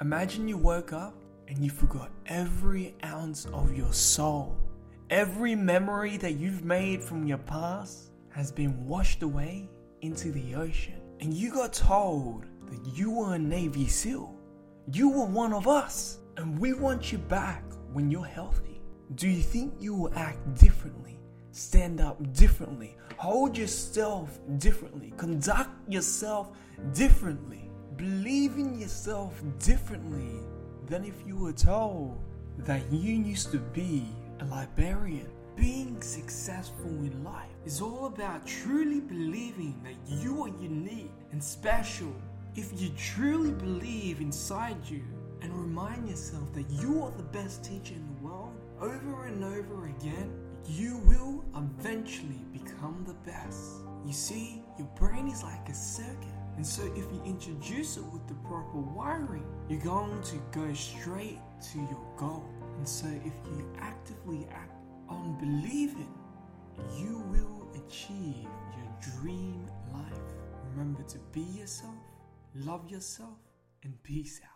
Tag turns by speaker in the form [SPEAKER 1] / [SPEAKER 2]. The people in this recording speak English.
[SPEAKER 1] Imagine you woke up and you forgot every ounce of your soul. Every memory that you've made from your past has been washed away into the ocean. And you got told that you were a Navy SEAL. You were one of us. And we want you back when you're healthy. Do you think you will act differently? Stand up differently? Hold yourself differently? Conduct yourself differently? Believe in yourself differently than if you were told that you used to be a librarian. Being successful in life is all about truly believing that you are unique and special. If you truly believe inside you and remind yourself that you are the best teacher in the world over and over again, you will eventually become the best. You see, your brain is like a circuit. And so, if you introduce it with the proper wiring, you're going to go straight to your goal. And so, if you actively act on believing, you will achieve your dream life. Remember to be yourself, love yourself, and peace out.